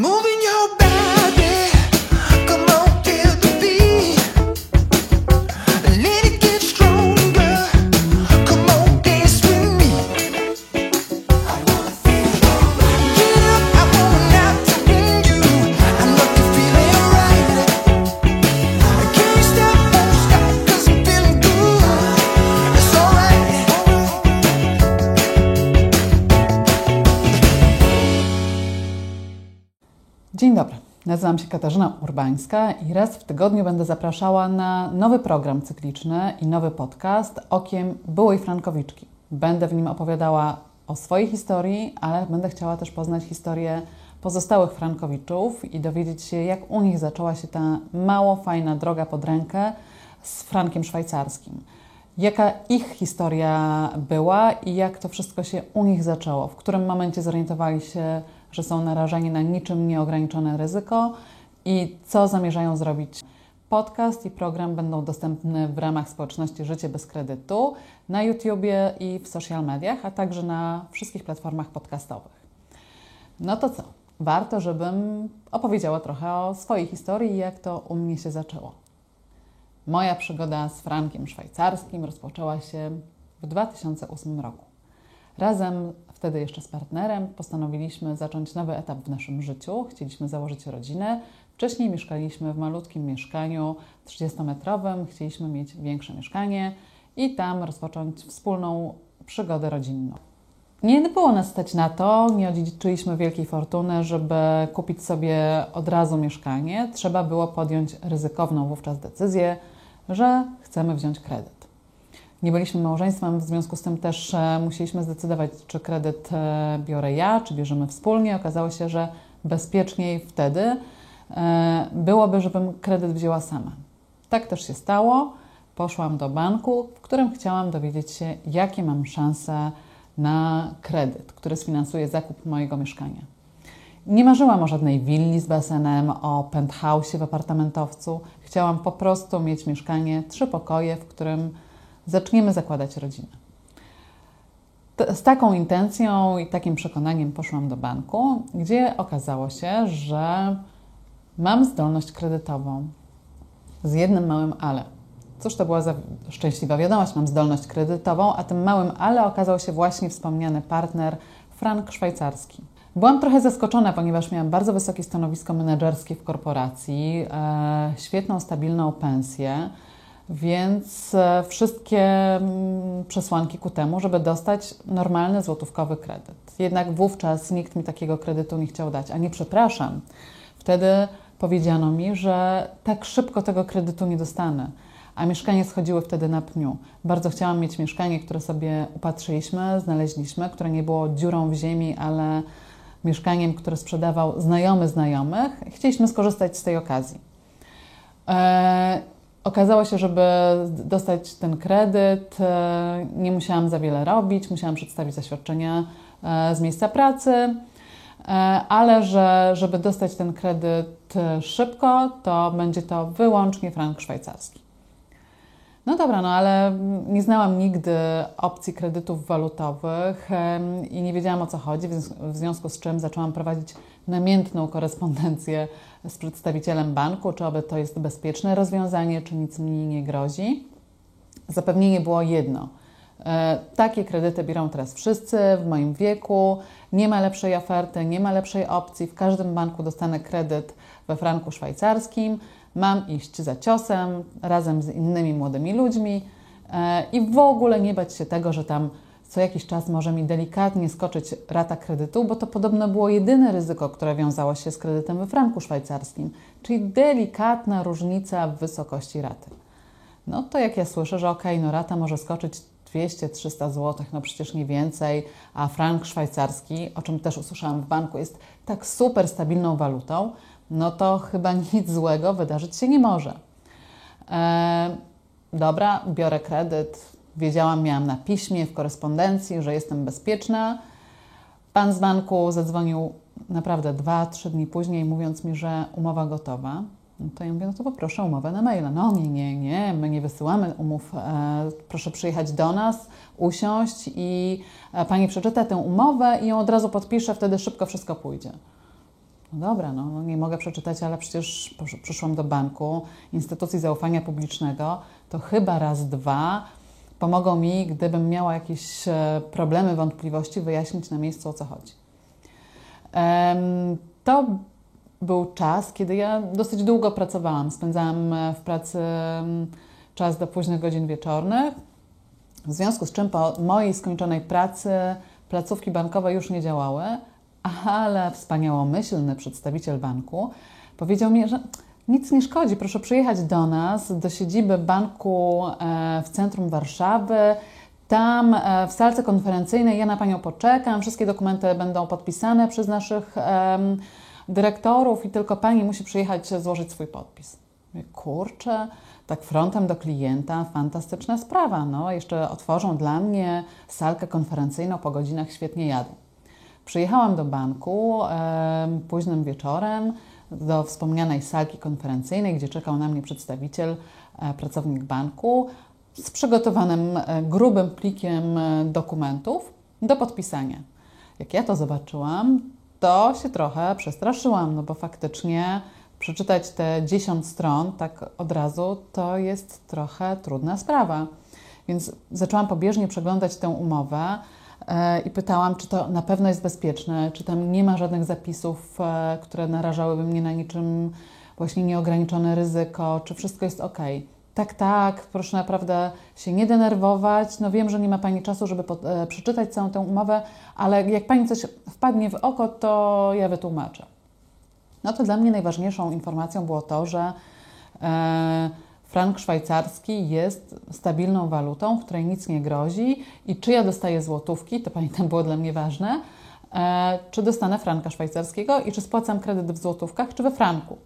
Move. Nazywam się Katarzyna Urbańska i raz w tygodniu będę zapraszała na nowy program cykliczny i nowy podcast Okiem byłej Frankowiczki. Będę w nim opowiadała o swojej historii, ale będę chciała też poznać historię pozostałych Frankowiczów i dowiedzieć się, jak u nich zaczęła się ta mało fajna droga pod rękę z Frankiem Szwajcarskim. Jaka ich historia była i jak to wszystko się u nich zaczęło? W którym momencie zorientowali się, że są narażeni na niczym nieograniczone ryzyko i co zamierzają zrobić? Podcast i program będą dostępne w ramach społeczności Życie bez kredytu na YouTubie i w social mediach, a także na wszystkich platformach podcastowych. No to co? Warto, żebym opowiedziała trochę o swojej historii i jak to u mnie się zaczęło. Moja przygoda z frankiem szwajcarskim rozpoczęła się w 2008 roku. Razem, wtedy jeszcze z partnerem, postanowiliśmy zacząć nowy etap w naszym życiu. Chcieliśmy założyć rodzinę. Wcześniej mieszkaliśmy w malutkim mieszkaniu 30-metrowym, chcieliśmy mieć większe mieszkanie i tam rozpocząć wspólną przygodę rodzinną. Nie było nas stać na to, nie odziedziczyliśmy wielkiej fortuny, żeby kupić sobie od razu mieszkanie. Trzeba było podjąć ryzykowną wówczas decyzję, że chcemy wziąć kredyt. Nie byliśmy małżeństwem, w związku z tym też e, musieliśmy zdecydować, czy kredyt e, biorę ja, czy bierzemy wspólnie. Okazało się, że bezpieczniej wtedy e, byłoby, żebym kredyt wzięła sama. Tak też się stało. Poszłam do banku, w którym chciałam dowiedzieć się, jakie mam szanse na kredyt, który sfinansuje zakup mojego mieszkania. Nie marzyłam o żadnej willi z basenem, o penthouse'ie w apartamentowcu. Chciałam po prostu mieć mieszkanie, trzy pokoje, w którym zaczniemy zakładać rodzinę. Z taką intencją i takim przekonaniem poszłam do banku, gdzie okazało się, że mam zdolność kredytową. Z jednym małym ale. Cóż to była za szczęśliwa wiadomość, mam zdolność kredytową, a tym małym ale okazał się właśnie wspomniany partner frank szwajcarski. Byłam trochę zaskoczona, ponieważ miałam bardzo wysokie stanowisko menedżerskie w korporacji, e, świetną, stabilną pensję, więc e, wszystkie mm, przesłanki ku temu, żeby dostać normalny złotówkowy kredyt. Jednak wówczas nikt mi takiego kredytu nie chciał dać, a nie przepraszam. Wtedy powiedziano mi, że tak szybko tego kredytu nie dostanę a mieszkanie schodziły wtedy na pniu. Bardzo chciałam mieć mieszkanie, które sobie upatrzyliśmy, znaleźliśmy, które nie było dziurą w ziemi, ale mieszkaniem, które sprzedawał znajomy znajomych. Chcieliśmy skorzystać z tej okazji. Okazało się, żeby dostać ten kredyt, e, nie musiałam za wiele robić, musiałam przedstawić zaświadczenia e, z miejsca pracy, e, ale że żeby dostać ten kredyt szybko, to będzie to wyłącznie frank szwajcarski. No dobra, no ale nie znałam nigdy opcji kredytów walutowych i nie wiedziałam o co chodzi, w związku z czym zaczęłam prowadzić namiętną korespondencję z przedstawicielem banku, czy oby to jest bezpieczne rozwiązanie, czy nic mi nie grozi. Zapewnienie było jedno. E, Takie kredyty biorą teraz wszyscy w moim wieku. Nie ma lepszej oferty, nie ma lepszej opcji. W każdym banku dostanę kredyt we franku szwajcarskim. Mam iść za ciosem razem z innymi młodymi ludźmi e, i w ogóle nie bać się tego, że tam co jakiś czas może mi delikatnie skoczyć rata kredytu, bo to podobno było jedyne ryzyko, które wiązało się z kredytem we franku szwajcarskim, czyli delikatna różnica w wysokości raty. No to jak ja słyszę, że okej, no rata może skoczyć 200-300 zł, no przecież nie więcej, a frank szwajcarski, o czym też usłyszałam w banku, jest tak super stabilną walutą, no to chyba nic złego wydarzyć się nie może. E, dobra, biorę kredyt. Wiedziałam, miałam na piśmie, w korespondencji, że jestem bezpieczna. Pan z banku zadzwonił naprawdę dwa, trzy dni później, mówiąc mi, że umowa gotowa. No to ja mówię, no to poproszę umowę na maila. No nie, nie, nie, my nie wysyłamy umów. E, proszę przyjechać do nas, usiąść i e, Pani przeczyta tę umowę i ją od razu podpisze, wtedy szybko wszystko pójdzie. No dobra, no, no nie mogę przeczytać, ale przecież przyszłam do banku, instytucji zaufania publicznego, to chyba raz, dwa pomogą mi, gdybym miała jakieś e, problemy, wątpliwości, wyjaśnić na miejscu o co chodzi. To był czas, kiedy ja dosyć długo pracowałam. Spędzałam e, w pracy czas do późnych godzin wieczornych, w związku z czym po mojej skończonej pracy placówki bankowe już nie działały, ale wspaniałomyślny przedstawiciel banku powiedział mi, że nic nie szkodzi, proszę przyjechać do nas, do siedziby banku e, w centrum Warszawy. Tam e, w salce konferencyjnej ja na Panią poczekam, wszystkie dokumenty będą podpisane przez naszych dyrektorów i tylko Pani musi przyjechać złożyć swój podpis. Kurczę, tak frontem do klienta, fantastyczna sprawa. No, jeszcze otworzą dla mnie salkę konferencyjną po godzinach, świetnie jadę. Przyjechałam do banku em, późnym wieczorem do wspomnianej salki konferencyjnej, gdzie czekał na mnie przedstawiciel, e, pracownik banku z przygotowanym e, grubym plikiem e, dokumentów do podpisania. Jak ja to zobaczyłam, to się trochę przestraszyłam, no bo faktycznie przeczytać te 10 stron tak od razu to jest trochę trudna sprawa. Więc zaczęłam pobieżnie przeglądać tę umowę i pytałam, czy to na pewno jest bezpieczne, czy tam nie ma żadnych zapisów, e, które narażałyby mnie na niczym właśnie nieograniczone ryzyko, czy wszystko jest ok. Tak, tak, proszę naprawdę się nie denerwować. No wiem, że nie ma Pani czasu, żeby po, e, przeczytać całą tę umowę, ale jak Pani coś wpadnie w oko, to ja wytłumaczę. No to dla mnie najważniejszą informacją było to, że e, frank szwajcarski jest stabilną walutą, której nic nie grozi i czy ja dostaję złotówki, to pamiętam było dla mnie ważne, e, czy dostanę franka szwajcarskiego i czy spłacam kredyt w złotówkach, czy we franku.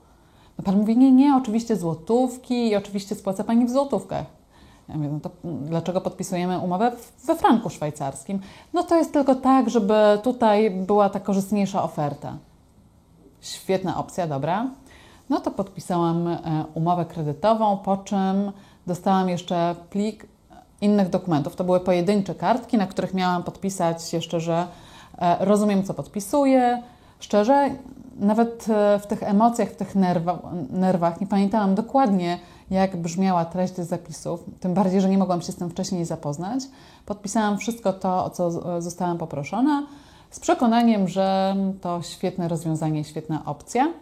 No pan mówi, nie, nie, oczywiście złotówki i oczywiście spłaca Pani w złotówkach. Ja mówię, no to dlaczego podpisujemy umowę we franku szwajcarskim? No to jest tylko tak, żeby tutaj była ta korzystniejsza oferta. Świetna opcja, dobra. No to podpisałam e, umowę kredytową, po czym dostałam jeszcze plik innych dokumentów. To były pojedyncze kartki, na których miałam podpisać jeszcze, że e, rozumiem, co podpisuję. Szczerze, nawet e, w tych emocjach, w tych nerwa, nerwach nie pamiętałam dokładnie, jak brzmiała treść tych zapisów, tym bardziej, że nie mogłam się z tym wcześniej zapoznać. Podpisałam wszystko to, o co zostałam poproszona, z przekonaniem, że to świetne rozwiązanie, świetna opcja.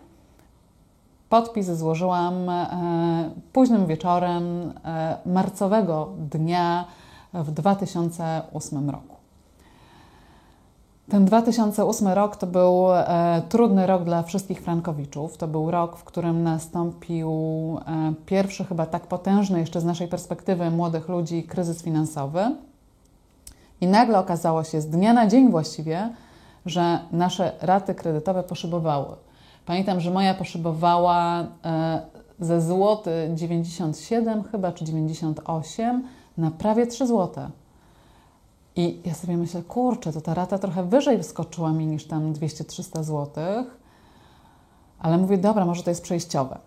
Podpis złożyłam e, późnym wieczorem e, marcowego dnia w 2008 roku. Ten 2008 rok to był e, trudny rok dla wszystkich Frankowiczów. To był rok, w którym nastąpił pierwszy, chyba tak potężny jeszcze z naszej perspektywy młodych ludzi, kryzys finansowy. I nagle okazało się z dnia na dzień właściwie, że nasze raty kredytowe poszybowały. Pamiętam, że moja poszybowała e, ze złoty 97 chyba, czy 98 na prawie 3 złote. I ja sobie myślę, kurczę, to ta rata trochę wyżej wyskoczyła mi niż tam 200-300 zł, ale mówię, dobra, może to jest przejściowe.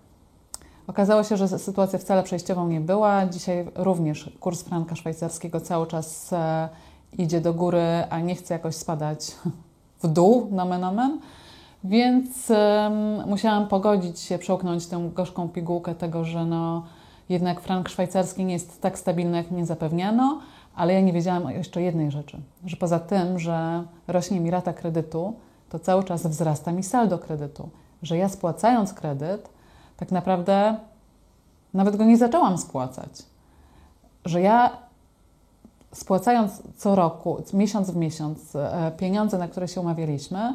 Okazało się, że sytuacja wcale przejściową nie była. Dzisiaj również kurs franka szwajcarskiego cały czas e, idzie do góry, a nie chce jakoś spadać w dół, nomen omen. Więc em, musiałam pogodzić się, przełknąć tę gorzką pigułkę tego, że no, jednak frank szwajcarski nie jest tak stabilny, jak mnie zapewniano, ale ja nie wiedziałam o jeszcze jednej rzeczy, że poza tym, że rośnie mi rata kredytu, to cały czas wzrasta mi saldo kredytu, że ja spłacając kredyt, tak naprawdę nawet go nie zaczęłam spłacać, że ja spłacając co roku, miesiąc w miesiąc, e, pieniądze, na które się umawialiśmy,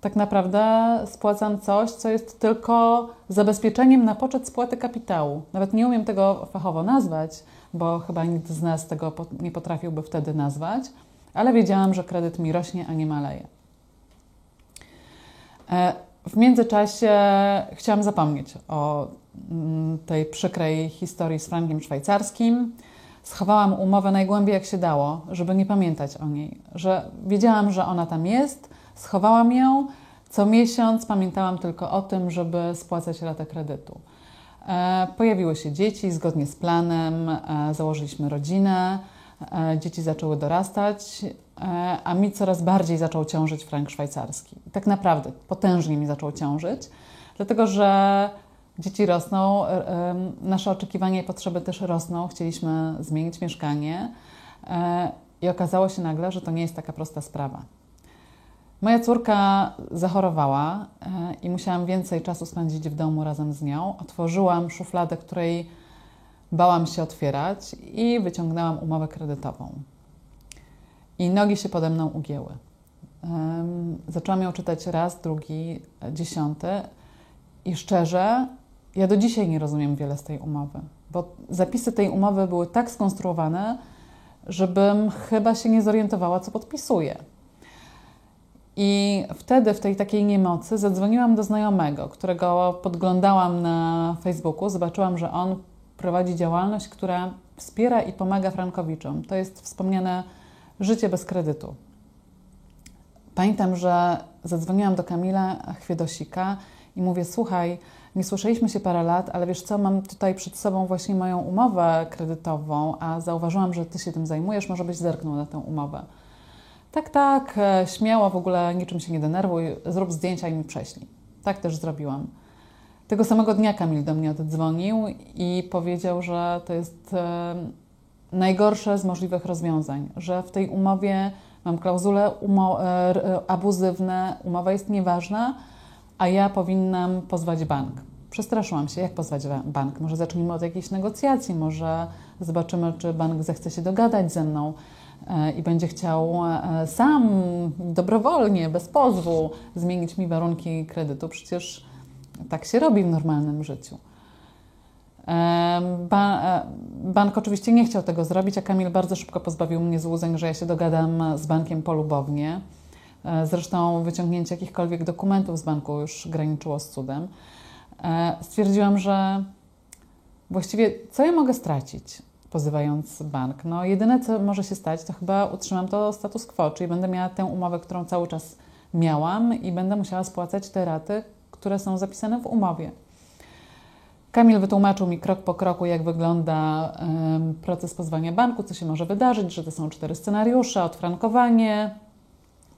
tak naprawdę spłacam coś, co jest tylko zabezpieczeniem na poczet spłaty kapitału. Nawet nie umiem tego fachowo nazwać, bo chyba nikt z nas tego nie potrafiłby wtedy nazwać, ale wiedziałam, że kredyt mi rośnie, a nie maleje. E, W międzyczasie chciałam zapomnieć o mm, tej przykrej historii z frankiem szwajcarskim. Schowałam umowę najgłębiej jak się dało, żeby nie pamiętać o niej. Że wiedziałam, że ona tam jest, schowałam ją. Co miesiąc pamiętałam tylko o tym, żeby spłacać ratę kredytu. E, Pojawiły się dzieci zgodnie z planem, e, założyliśmy rodzinę. e, dzieci zaczęły dorastać, a mi coraz bardziej zaczął ciążyć frank szwajcarski. Tak naprawdę potężnie mi zaczął ciążyć, dlatego że dzieci rosną, nasze oczekiwania i potrzeby też rosną. Chcieliśmy zmienić mieszkanie i okazało się nagle, że to nie jest taka prosta sprawa. Moja córka zachorowała e, i musiałam więcej czasu spędzić w domu razem z nią. Otworzyłam szufladę, której bałam się otwierać i wyciągnęłam umowę kredytową. I nogi się pode mną ugięły. Zaczęłam ją czytać raz, drugi, dziesiąty i szczerze, ja do dzisiaj nie rozumiem wiele z tej umowy, bo zapisy tej umowy były tak skonstruowane, żebym chyba się nie zorientowała, co podpisuję. I wtedy, w tej takiej niemocy, zadzwoniłam do znajomego, którego podglądałam na Facebooku. Zobaczyłam, że on prowadzi działalność, która wspiera i pomaga Frankowiczom. To jest wspomniane życie bez kredytu. Pamiętam, że zadzwoniłam do Kamila Chwiedosika i mówię: Słuchaj, nie słyszeliśmy się parę lat, ale wiesz co, mam tutaj przed sobą właśnie moją umowę kredytową, a zauważyłam, że ty się tym zajmujesz, może byś zerknął na tę umowę. Tak, tak, e, śmiało, w ogóle niczym się nie denerwuj, zrób zdjęcia i mi prześlij. Tak też zrobiłam. Tego samego dnia Kamil do mnie oddzwonił i powiedział, że to jest e, najgorsze z możliwych rozwiązań, że w tej umowie mam klauzule umo- e, abuzywne, umowa jest nieważna, a ja powinnam pozwać bank. Przestraszyłam się, jak pozwać wa- bank? Może zacznijmy od jakiejś negocjacji, może zobaczymy, czy bank zechce się dogadać ze mną i będzie chciał e, sam, dobrowolnie, bez pozwu zmienić mi warunki kredytu. Przecież tak się robi w normalnym życiu. Ba- e, bank oczywiście nie chciał tego zrobić, a Kamil bardzo szybko pozbawił mnie złudzeń, że ja się dogadam z bankiem polubownie. E, Zresztą wyciągnięcie jakichkolwiek dokumentów z banku już graniczyło z cudem. Stwierdziłam, że właściwie co ja mogę stracić, pozywając bank? No, jedyne, co może się stać, to chyba utrzymam to status quo, czyli będę miała tę umowę, którą cały czas miałam i będę musiała spłacać te raty, które są zapisane w umowie. Kamil wytłumaczył mi krok po kroku, jak wygląda proces pozwania banku, co się może wydarzyć, że to są cztery scenariusze, odfrankowanie,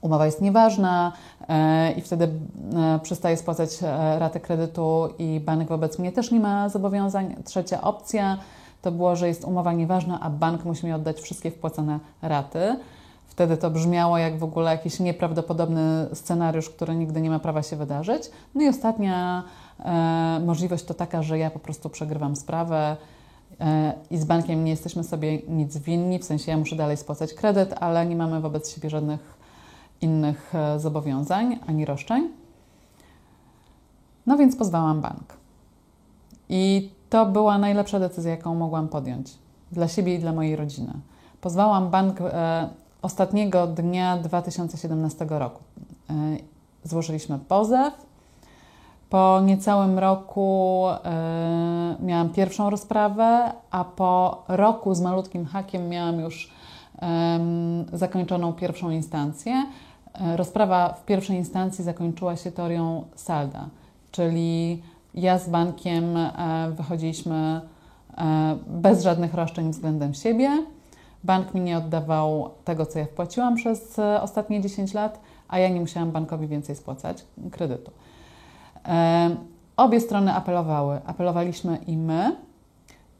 umowa jest nieważna e, i wtedy e, przestaje spłacać e, ratę kredytu i bank wobec mnie też nie ma zobowiązań. Trzecia opcja to było, że jest umowa nieważna, a bank musi mi oddać wszystkie wpłacone raty. Wtedy to brzmiało jak w ogóle jakiś nieprawdopodobny scenariusz, który nigdy nie ma prawa się wydarzyć. No i ostatnia e, możliwość to taka, że ja po prostu przegrywam sprawę e, i z bankiem nie jesteśmy sobie nic winni, w sensie ja muszę dalej spłacać kredyt, ale nie mamy wobec siebie żadnych innych e, zobowiązań ani roszczeń. No więc pozwałam bank. I to była najlepsza decyzja, jaką mogłam podjąć dla siebie i dla mojej rodziny. Pozwałam bank e, ostatniego dnia 2017 roku. E, złożyliśmy pozew. Po niecałym roku e, miałam pierwszą rozprawę, a po roku z malutkim hakiem miałam już zakończoną pierwszą instancję. E, Rozprawa w pierwszej instancji zakończyła się teorią salda, czyli ja z bankiem e, wychodziliśmy e, bez żadnych roszczeń względem siebie. Bank mi nie oddawał tego, co ja wpłaciłam przez e, ostatnie 10 lat, a ja nie musiałam bankowi więcej spłacać kredytu. Obie strony apelowały. Apelowaliśmy i my.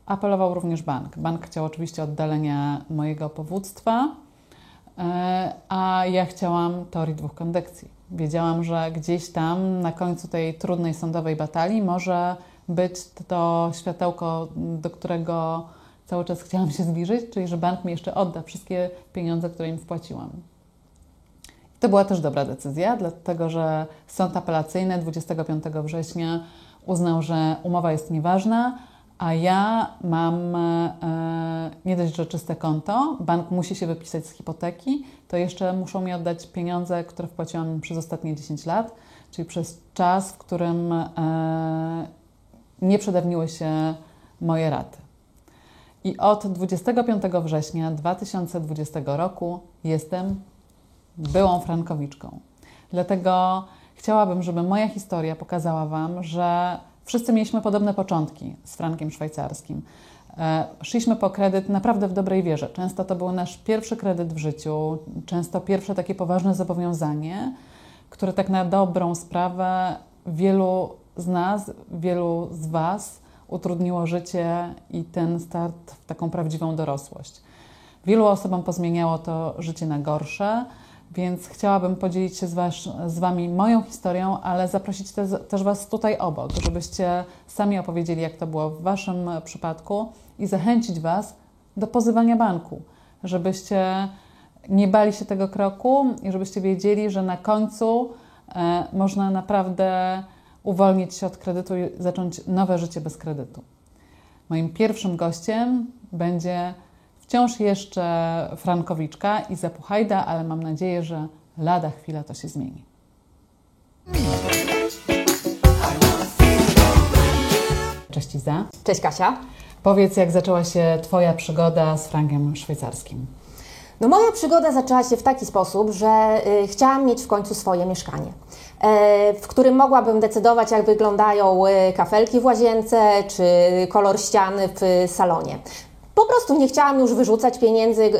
Apelował również bank. Bank chciał oczywiście oddalenia mojego powództwa, a ja chciałam teorii dwóch kondekcji. Wiedziałam, że gdzieś tam na końcu tej trudnej sądowej batalii może być to światełko, do którego cały czas chciałam się zbliżyć, czyli że bank mi jeszcze odda wszystkie pieniądze, które im wpłaciłam. To była też dobra decyzja, dlatego że sąd apelacyjny 25 września uznał, że umowa jest nieważna, a ja mam e, nie dość, że czyste konto, bank musi się wypisać z hipoteki, to jeszcze muszą mi oddać pieniądze, które wpłaciłam przez ostatnie 10 lat, czyli przez czas, w którym e, nie przedawniły się moje raty. I od 25 września 2020 roku jestem byłą frankowiczką. Dlatego chciałabym, żeby moja historia pokazała Wam, że wszyscy mieliśmy podobne początki z frankiem szwajcarskim. E, Szliśmy po kredyt naprawdę w dobrej wierze. Często to był nasz pierwszy kredyt w życiu, często pierwsze takie poważne zobowiązanie, które tak na dobrą sprawę wielu z nas, wielu z Was utrudniło życie i ten start w taką prawdziwą dorosłość. Wielu osobom pozmieniało to życie na gorsze, więc chciałabym podzielić się z, was, z Wami moją historią, ale zaprosić te, też Was tutaj obok, żebyście sami opowiedzieli, jak to było w Waszym przypadku i zachęcić Was do pozywania banku, żebyście nie bali się tego kroku i żebyście wiedzieli, że na końcu e, można naprawdę uwolnić się od kredytu i zacząć nowe życie bez kredytu. Moim pierwszym gościem będzie wciąż jeszcze Frankowiczka i Zapuchajda, ale mam nadzieję, że lada chwila to się zmieni. Cześć Iza. Cześć Kasia. Powiedz, jak zaczęła się Twoja przygoda z frankiem szwajcarskim? No moja przygoda zaczęła się w taki sposób, że y, chciałam mieć w końcu swoje mieszkanie, e, w którym mogłabym decydować, jak wyglądają y, kafelki w łazience czy kolor ściany w salonie. Po prostu nie chciałam już wyrzucać pieniędzy,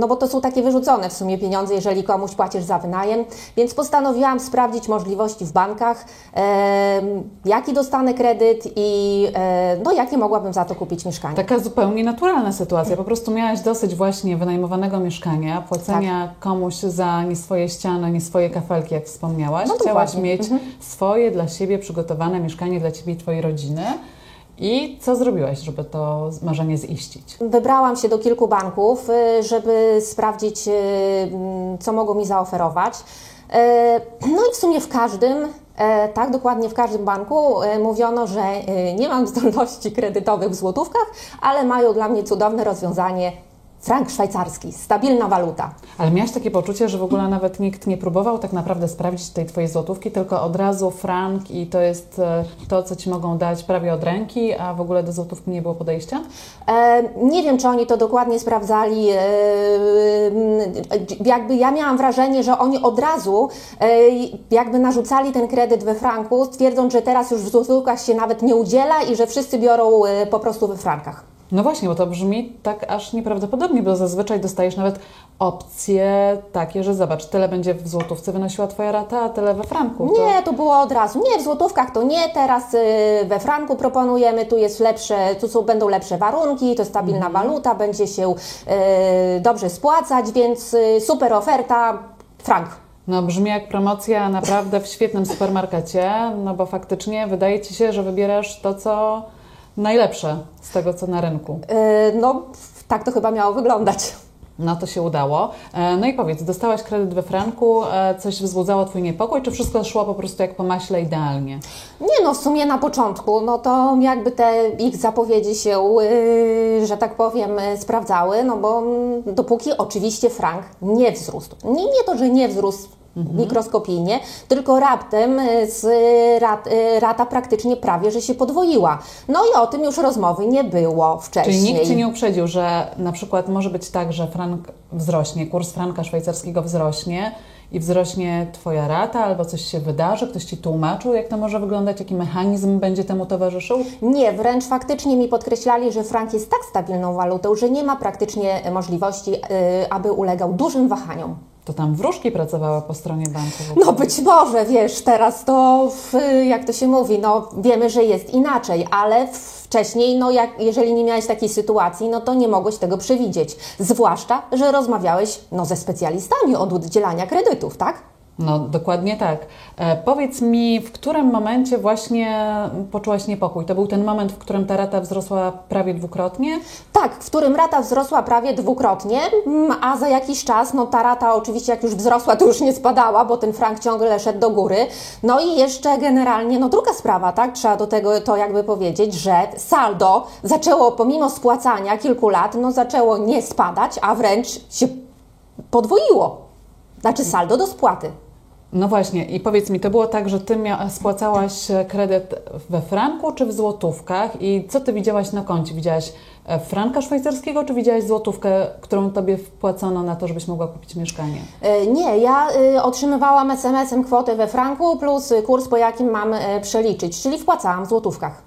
no bo to są takie wyrzucone w sumie pieniądze, jeżeli komuś płacisz za wynajem, więc postanowiłam sprawdzić możliwości w bankach, jaki dostanę kredyt i e, no, jakie mogłabym za to kupić mieszkanie. Taka zupełnie naturalna sytuacja. Po prostu miałaś dosyć właśnie wynajmowanego mieszkania, płacenia Tak. komuś za nie swoje ściany, nie swoje kafelki, jak wspomniałaś. No Chciałaś mieć swoje dla siebie przygotowane mieszkanie dla Ciebie i Twojej rodziny. I co zrobiłaś, żeby to marzenie ziścić? Wybrałam się do kilku banków, y, żeby sprawdzić, y, mm, co mogą mi zaoferować. Y, No i w sumie w każdym, e, tak dokładnie w każdym banku mówiono, że nie mam zdolności kredytowych w złotówkach, ale mają dla mnie cudowne rozwiązanie frank szwajcarski, stabilna waluta. Ale miałaś takie poczucie, że w ogóle nawet nikt nie próbował tak naprawdę sprawdzić tej Twojej złotówki, tylko od razu frank i to jest e, to, co Ci mogą dać prawie od ręki, a w ogóle do złotówki nie było podejścia? E, Nie wiem, czy oni to dokładnie sprawdzali. e, Jakby ja miałam wrażenie, że oni od razu e, jakby narzucali ten kredyt we franku, twierdząc, że teraz już w złotówkach się nawet nie udziela i że wszyscy biorą e, po prostu we frankach. No właśnie, bo to brzmi tak aż nieprawdopodobnie, bo zazwyczaj dostajesz nawet opcje takie, że zobacz, tyle będzie w złotówce wynosiła Twoja rata, a tyle we franku. To- Nie, to było od razu. Nie, w złotówkach to nie, teraz y, we franku proponujemy, tu jest lepsze, tu są, będą lepsze warunki, to stabilna Mhm. waluta, będzie się y, dobrze spłacać, więc y, super oferta, frank. No brzmi jak promocja naprawdę w świetnym supermarkecie, no bo faktycznie wydaje Ci się, że wybierasz to, co najlepsze z tego, co na rynku. Y, No, tak to chyba miało wyglądać. No to się udało. E, No i powiedz, dostałaś kredyt we franku, e, coś wzbudzało Twój niepokój, czy wszystko szło po prostu jak po maśle idealnie? Nie no, w sumie na początku, no to jakby te ich zapowiedzi się, yy, że tak powiem, yy, sprawdzały, no bo mm, dopóki oczywiście frank nie wzrósł. Nie, nie to, że nie wzrósł mikroskopijnie, tylko raptem yy, z rat, yy, rata praktycznie prawie, że się podwoiła. No i o tym już rozmowy nie było wcześniej. Czyli nikt Cię nie uprzedził, że na przykład może być tak, że frank wzrośnie, kurs franka szwajcarskiego wzrośnie i wzrośnie Twoja rata, albo coś się wydarzy, ktoś Ci tłumaczył, jak to może wyglądać, jaki mechanizm będzie temu towarzyszył? Nie, wręcz faktycznie mi podkreślali, że frank jest tak stabilną walutą, że nie ma praktycznie możliwości, aby ulegał dużym wahaniom. To tam wróżki pracowały po stronie banku. No być może, wiesz, teraz to, w, jak to się mówi, no wiemy, że jest inaczej, ale wcześniej, no jak, jeżeli nie miałeś takiej sytuacji, no to nie mogłeś tego przewidzieć. Zwłaszcza, że rozmawiałeś no, ze specjalistami od udzielania kredytów, tak? No, dokładnie tak. E, powiedz mi, w którym momencie właśnie poczułaś niepokój? To był ten moment, w którym ta rata wzrosła prawie dwukrotnie? Tak, w którym rata wzrosła prawie dwukrotnie, mm, a za jakiś czas, no ta rata oczywiście jak już wzrosła, to już nie spadała, bo ten frank ciągle szedł do góry. No i jeszcze generalnie, no druga sprawa, tak, trzeba do tego to jakby powiedzieć, że saldo zaczęło pomimo spłacania kilku lat, no zaczęło nie spadać, a wręcz się podwoiło. Znaczy saldo do spłaty. No właśnie, i powiedz mi, to było tak, że Ty spłacałaś e, kredyt we franku czy w złotówkach? I co Ty widziałaś na koncie? Widziałaś e, franka szwajcarskiego, czy widziałaś złotówkę, którą Tobie wpłacono na to, żebyś mogła kupić mieszkanie? E, Nie, ja otrzymywałam SMS-em kwotę we franku plus kurs, po jakim mam przeliczyć, czyli wpłacałam w złotówkach.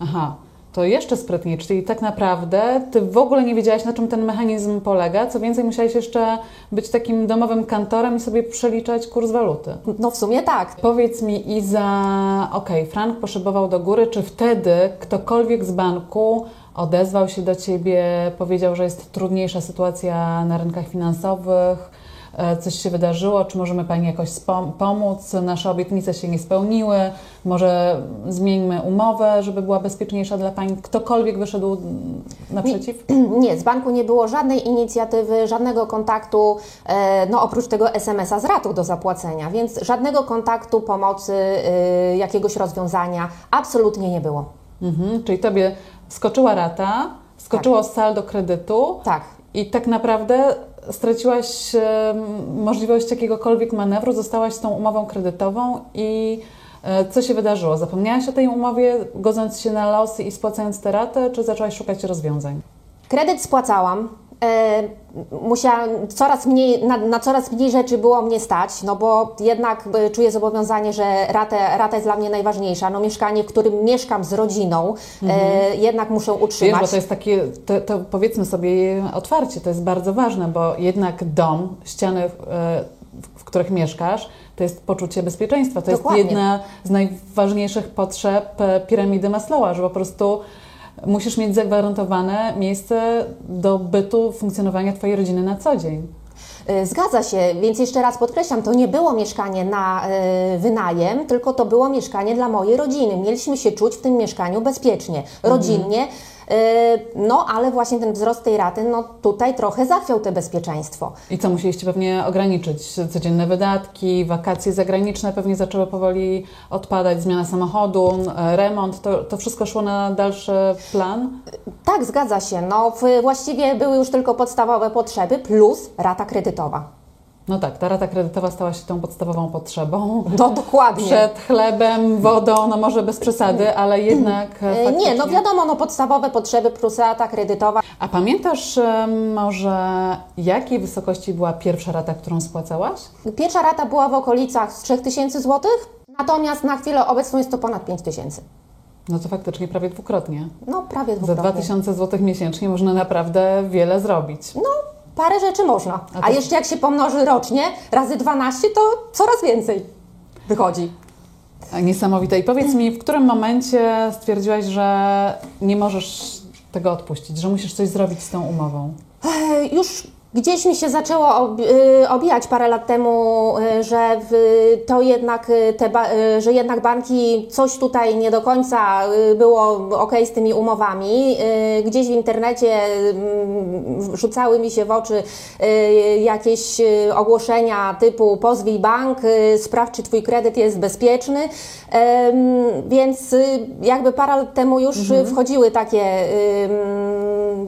Aha, to jeszcze sprytniej, czyli tak naprawdę ty w ogóle nie wiedziałaś, na czym ten mechanizm polega. Co więcej, musiałaś jeszcze być takim domowym kantorem i sobie przeliczać kurs waluty. No w sumie tak. Powiedz mi, Iza, okej, frank poszybował do góry, czy wtedy ktokolwiek z banku odezwał się do ciebie, powiedział, że jest trudniejsza sytuacja na rynkach finansowych, coś się wydarzyło, czy możemy Pani jakoś pomóc, nasze obietnice się nie spełniły, może zmieńmy umowę, żeby była bezpieczniejsza dla Pani. Ktokolwiek wyszedł naprzeciw? Nie, z banku nie było żadnej inicjatywy, żadnego kontaktu, e, no oprócz tego SMS-a z ratą do zapłacenia, więc żadnego kontaktu, pomocy, e, jakiegoś rozwiązania absolutnie nie było. Mhm, czyli Tobie skoczyła rata, skoczyło saldo kredytu. Tak. I tak naprawdę straciłaś możliwość jakiegokolwiek manewru, zostałaś z tą umową kredytową i e, co się wydarzyło? Zapomniałaś o tej umowie, godząc się na losy i spłacając tę ratę, czy zaczęłaś szukać rozwiązań? Kredyt spłacałam. E, musiałam coraz mniej, na, na coraz mniej rzeczy było mnie stać, no bo jednak e, czuję zobowiązanie, że ratę, rata jest dla mnie najważniejsza. No mieszkanie, w którym mieszkam z rodziną, e, jednak muszę utrzymać. bo to jest takie, to, to powiedzmy sobie otwarcie, to jest bardzo ważne, bo jednak dom, ściany, e, w których mieszkasz, to jest poczucie bezpieczeństwa. To Dokładnie. jest jedna z najważniejszych potrzeb e, piramidy Maslowa, że po prostu musisz mieć zagwarantowane miejsce do bytu, funkcjonowania Twojej rodziny na co dzień. E, Zgadza się, więc jeszcze raz podkreślam, to nie było mieszkanie na e, wynajem, tylko to było mieszkanie dla mojej rodziny. Mieliśmy się czuć w tym mieszkaniu bezpiecznie, rodzinnie. e, No, ale właśnie ten wzrost tej raty, no tutaj trochę zachwiał to bezpieczeństwo. I co, musieliście pewnie ograniczyć? Codzienne wydatki, wakacje zagraniczne pewnie zaczęły powoli odpadać, zmiana samochodu, e, remont, to, to wszystko szło na dalszy plan? Tak, zgadza się. No, właściwie były już tylko podstawowe potrzeby plus rata kredytowa. No tak, ta rata kredytowa stała się tą podstawową potrzebą. No dokładnie. Przed chlebem, wodą, no może bez przesady, ale jednak faktycznie. Nie, no wiadomo, no podstawowe potrzeby plus rata kredytowa. A pamiętasz e, może, jakiej wysokości była pierwsza rata, którą spłacałaś? Pierwsza rata była w okolicach 3000 zł, natomiast na chwilę obecną jest to ponad 5000. No to faktycznie prawie dwukrotnie. No prawie Za dwukrotnie. 2000 zł miesięcznie można naprawdę wiele zrobić. No, parę rzeczy można. A A, jeszcze jak się pomnoży rocznie razy 12, to coraz więcej wychodzi. Niesamowite. I powiedz mi, w którym momencie stwierdziłaś, że nie możesz tego odpuścić, że musisz coś zrobić z tą umową? Już gdzieś mi się zaczęło y, obijać parę lat temu, y, że to jednak y, te, że jednak banki coś tutaj nie do końca było ok z tymi umowami. Gdzieś w internecie mm, rzucały mi się w oczy jakieś ogłoszenia typu pozwij bank, sprawdź czy twój kredyt jest bezpieczny. Więc jakby parę lat temu już y, wchodziły takie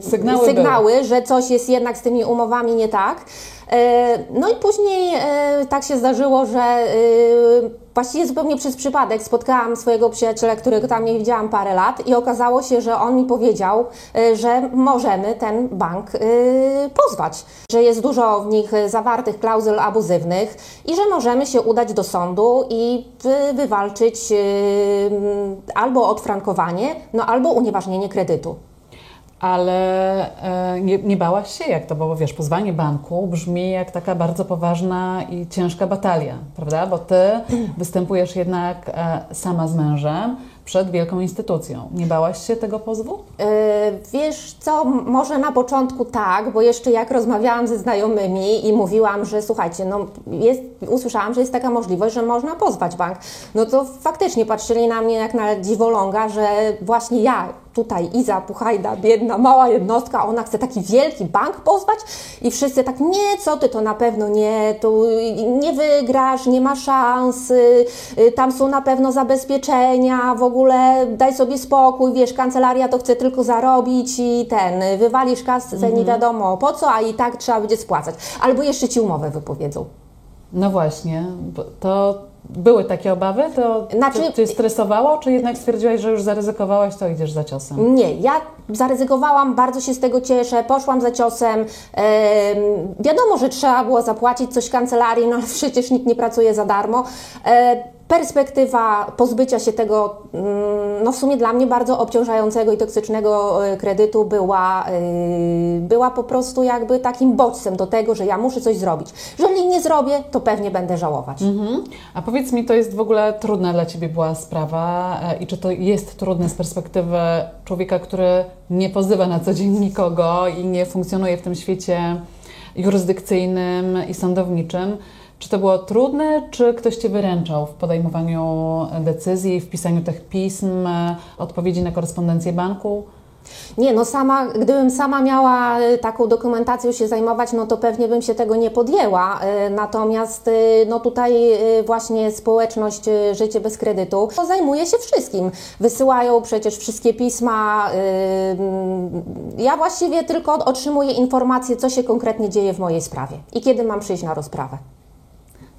Sygnały sygnały że coś jest jednak z tymi umowami nie tak. E, No i później e, tak się zdarzyło, że e, właściwie zupełnie przez przypadek spotkałam swojego przyjaciela, którego tam nie widziałam parę lat i okazało się, że on mi powiedział, że możemy ten bank pozwać, że jest dużo w nich zawartych klauzul abuzywnych i że możemy się udać do sądu i wy- wywalczyć albo odfrankowanie, no albo unieważnienie kredytu. Ale e, nie, nie bałaś się, jak to, bo wiesz, pozwanie banku brzmi jak taka bardzo poważna i ciężka batalia, prawda? Bo ty występujesz jednak e, sama z mężem przed wielką instytucją. Nie bałaś się tego pozwu? Yy, Wiesz co, może na początku tak, bo jeszcze jak rozmawiałam ze znajomymi i mówiłam, że słuchajcie, no jest, usłyszałam, że jest taka możliwość, że można pozwać bank, no to faktycznie patrzyli na mnie jak na dziwoląga, że właśnie ja tutaj Iza Puchajda, biedna, mała jednostka, ona chce taki wielki bank pozwać i wszyscy tak, nie, co ty, to na pewno nie, tu nie wygrasz, nie ma szans, y, tam są na pewno zabezpieczenia, w ogóle daj sobie spokój, wiesz, kancelaria to chce tylko zarobić i ten, y, wywalisz kasę nie wiadomo po co, a i tak trzeba będzie spłacać. Albo jeszcze ci umowę wypowiedzą. No właśnie, to były takie obawy? To Znaczy- ty, ty stresowało, czy jednak stwierdziłaś, że już zaryzykowałaś, to idziesz za ciosem? Nie, ja zaryzykowałam, bardzo się z tego cieszę, poszłam za ciosem. Em, wiadomo, że trzeba było zapłacić coś kancelarii, no ale przecież nikt nie pracuje za darmo. E, perspektywa pozbycia się tego, mm, no w sumie dla mnie bardzo obciążającego i toksycznego e, kredytu była, y, była po prostu jakby takim bodźcem do tego, że ja muszę coś zrobić. Jeżeli nie zrobię, to pewnie będę żałować. Mhm. A powiedz mi, to jest w ogóle trudna dla Ciebie była sprawa e, i czy to jest trudne z perspektywy człowieka, który nie pozywa na co dzień nikogo i nie funkcjonuje w tym świecie jurysdykcyjnym i sądowniczym? Czy to było trudne, czy ktoś Cię wyręczał w podejmowaniu decyzji, w pisaniu tych pism, odpowiedzi na korespondencję banku? Nie, no sama, gdybym sama miała y, taką dokumentacją się zajmować, no to pewnie bym się tego nie podjęła. Y, Natomiast y, no tutaj właśnie społeczność Życie bez kredytu to zajmuje się wszystkim. Wysyłają przecież wszystkie pisma. Ja właściwie tylko otrzymuję informacje, co się konkretnie dzieje w mojej sprawie i kiedy mam przyjść na rozprawę.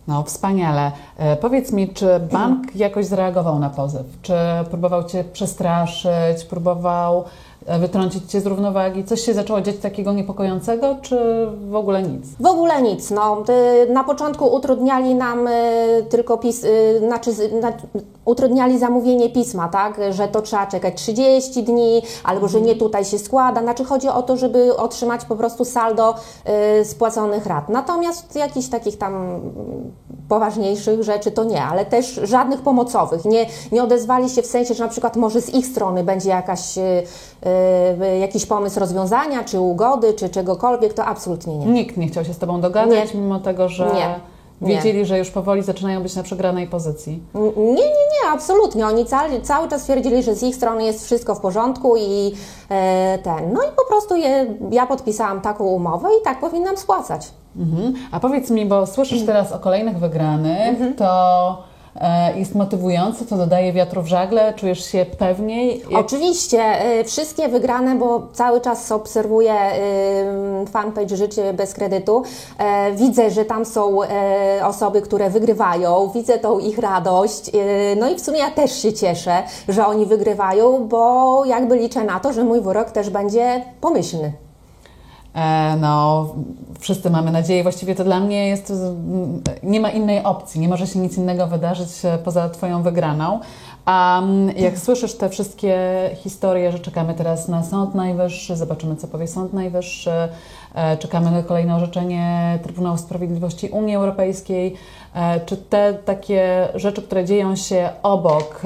No, wspaniale. E, Powiedz mi, czy bank jakoś zareagował na pozew? Czy próbował Cię przestraszyć, próbował wytrącić Cię z równowagi? Coś się zaczęło dziać takiego niepokojącego, czy w ogóle nic? W ogóle nic. No. Y, Na początku utrudniali nam y, tylko pis, y, znaczy, utrudniali zamówienie pisma, tak, że to trzeba czekać 30 dni, albo że nie tutaj się składa. Znaczy chodzi o to, żeby otrzymać po prostu saldo spłaconych rat. Natomiast jakichś takich tam poważniejszych rzeczy to nie, ale też żadnych pomocowych. Nie, nie odezwali się w sensie, że na przykład może z ich strony będzie jakaś, jakiś pomysł rozwiązania, czy ugody, czy czegokolwiek, to absolutnie nie. Nikt nie chciał się z Tobą dogadać, Nie. mimo tego, że Nie. Nie. wiedzieli, że już powoli zaczynają być na przegranej pozycji. Nie, nie, nie, absolutnie. Oni cały, cały czas twierdzili, że z ich strony jest wszystko w porządku i e, ten. No i po prostu je, ja podpisałam taką umowę i tak powinnam spłacać. Mhm. A powiedz mi, bo słyszysz teraz o kolejnych wygranych, Mhm. to jest motywujące, to dodaje wiatru w żagle, czujesz się pewniej? Oczywiście y, wszystkie wygrane, bo cały czas obserwuję y, fanpage Życie bez kredytu. E, widzę, że tam są e, osoby, które wygrywają, widzę tą ich radość. no i w sumie ja też się cieszę, że oni wygrywają, bo jakby liczę na to, że mój wyrok też będzie pomyślny. E, No, wszyscy mamy nadzieję. Właściwie to dla mnie jest. Nie ma innej opcji. Nie może się nic innego wydarzyć e, poza Twoją wygraną. A jak słyszysz te wszystkie historie, że czekamy teraz na Sąd Najwyższy, zobaczymy, co powie Sąd Najwyższy, e, czekamy na kolejne orzeczenie Trybunału Sprawiedliwości Unii Europejskiej, czy te takie rzeczy, które dzieją się obok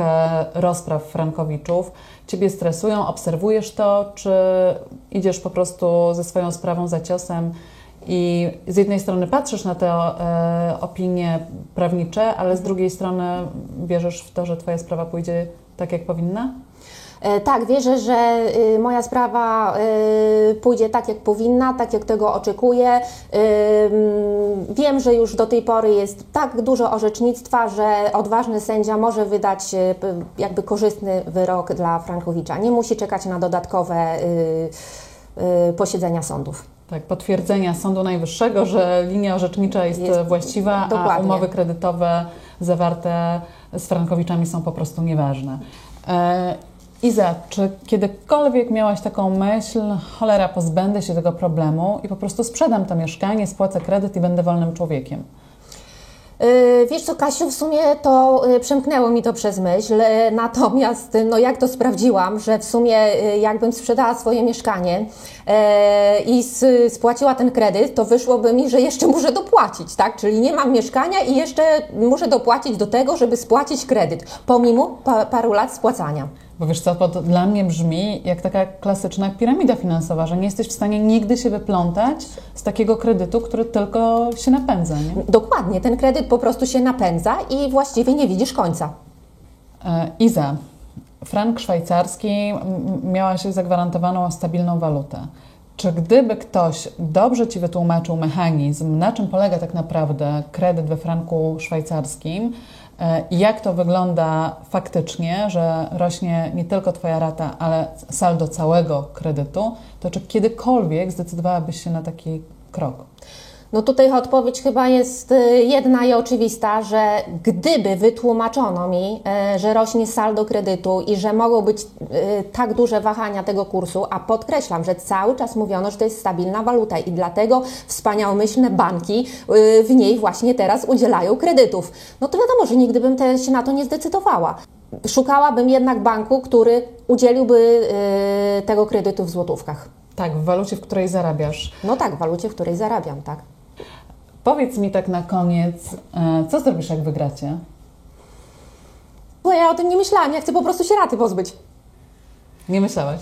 rozpraw Frankowiczów, Ciebie stresują, obserwujesz to, czy idziesz po prostu ze swoją sprawą za ciosem i z jednej strony patrzysz na te e, opinie prawnicze, ale z drugiej strony wierzysz w to, że Twoja sprawa pójdzie tak, jak powinna? E, Tak, wierzę, że y, moja sprawa y, pójdzie tak, jak powinna, tak jak tego oczekuję. Ym, Wiem, że już do tej pory jest tak dużo orzecznictwa, że odważny sędzia może wydać y, jakby korzystny wyrok dla Frankowicza. Nie musi czekać na dodatkowe y, y, posiedzenia sądów. Tak, potwierdzenia Sądu Najwyższego, że linia orzecznicza jest, Jest- właściwa, a dokładnie. umowy kredytowe zawarte z Frankowiczami są po prostu nieważne. Iza, czy kiedykolwiek miałaś taką myśl, cholera, pozbędę się tego problemu i po prostu sprzedam to mieszkanie, spłacę kredyt i będę wolnym człowiekiem? Yy, Wiesz co, Kasiu, w sumie to yy, przemknęło mi to przez myśl, yy, natomiast no jak to sprawdziłam, że w sumie jakbym sprzedała swoje mieszkanie i spłaciła ten kredyt, to wyszłoby mi, że jeszcze muszę dopłacić, tak? Czyli nie mam mieszkania i jeszcze muszę dopłacić do tego, żeby spłacić kredyt, pomimo pa paru lat spłacania. Bo wiesz co, to dla mnie brzmi jak taka klasyczna piramida finansowa, że nie jesteś w stanie nigdy się wyplątać z takiego kredytu, który tylko się napędza. Nie? Dokładnie, ten kredyt po prostu się napędza i właściwie nie widzisz końca. E, Iza, frank szwajcarski m- m- miałaś zagwarantowaną stabilną walutę. Czy gdyby ktoś dobrze Ci wytłumaczył mechanizm, na czym polega tak naprawdę kredyt we franku szwajcarskim jak to wygląda faktycznie, że rośnie nie tylko Twoja rata, ale saldo całego kredytu, to czy kiedykolwiek zdecydowałabyś się na taki krok? No tutaj odpowiedź chyba jest y, jedna i oczywista, że gdyby wytłumaczono mi, y, że rośnie saldo kredytu i że mogą być y, tak duże wahania tego kursu, a podkreślam, że cały czas mówiono, że to jest stabilna waluta i dlatego wspaniałomyślne banki w niej właśnie teraz udzielają kredytów, no to wiadomo, że nigdy bym te, się na to nie zdecydowała. Szukałabym jednak banku, który udzieliłby tego kredytu w złotówkach. Tak, w walucie, w której zarabiasz. No tak, w walucie, w której zarabiam, tak. Powiedz mi tak na koniec, e, co zrobisz, jak wygracie? Bo ja o tym nie myślałam, ja chcę po prostu się raty pozbyć. Nie myślałaś?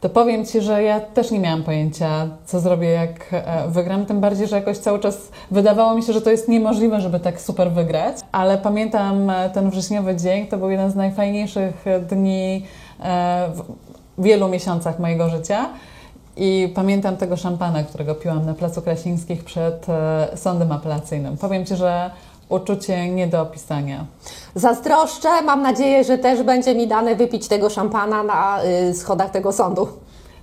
To powiem Ci, że ja też nie miałam pojęcia, co zrobię, jak e, wygram. Tym bardziej, że jakoś cały czas wydawało mi się, że to jest niemożliwe, żeby tak super wygrać. Ale pamiętam e, ten wrześniowy dzień, to był jeden z najfajniejszych dni w wielu miesiącach mojego życia. I pamiętam tego szampana, którego piłam na Placu Krasińskich przed e, sądem apelacyjnym. Powiem Ci, że uczucie nie do opisania. Zazdroszczę, mam nadzieję, że też będzie mi dane wypić tego szampana na y, schodach tego sądu.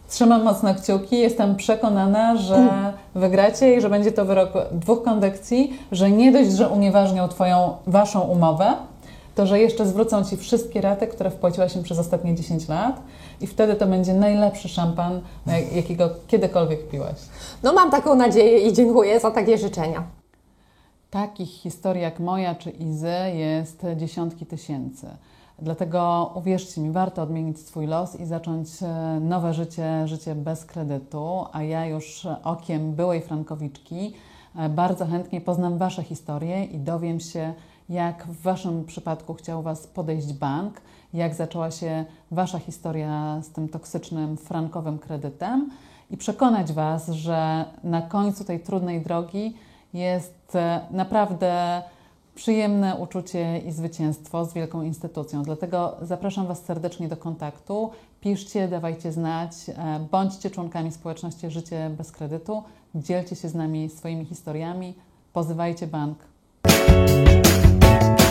Trzymam mocno kciuki, jestem przekonana, że wygracie i że będzie to wyrok dwóch kondekcji, że nie dość, że unieważnią Twoją, Waszą umowę, to że jeszcze zwrócą Ci wszystkie raty, które wpłaciłaś im przez ostatnie 10 lat i wtedy to będzie najlepszy szampan, jak- jakiego kiedykolwiek piłaś. No mam taką nadzieję i dziękuję za takie życzenia. Takich historii jak moja czy Izy jest dziesiątki tysięcy. Dlatego uwierzcie mi, warto odmienić swój los i zacząć e, nowe życie, życie bez kredytu. A ja już okiem byłej frankowiczki e, bardzo chętnie poznam Wasze historie i dowiem się, jak w Waszym przypadku chciał Was podejść bank, jak zaczęła się Wasza historia z tym toksycznym frankowym kredytem i przekonać Was, że na końcu tej trudnej drogi jest e, naprawdę przyjemne uczucie i zwycięstwo z wielką instytucją. Dlatego zapraszam Was serdecznie do kontaktu. Piszcie, dawajcie znać, e, bądźcie członkami społeczności Życie bez kredytu, dzielcie się z nami swoimi historiami, pozywajcie bank. Thank you.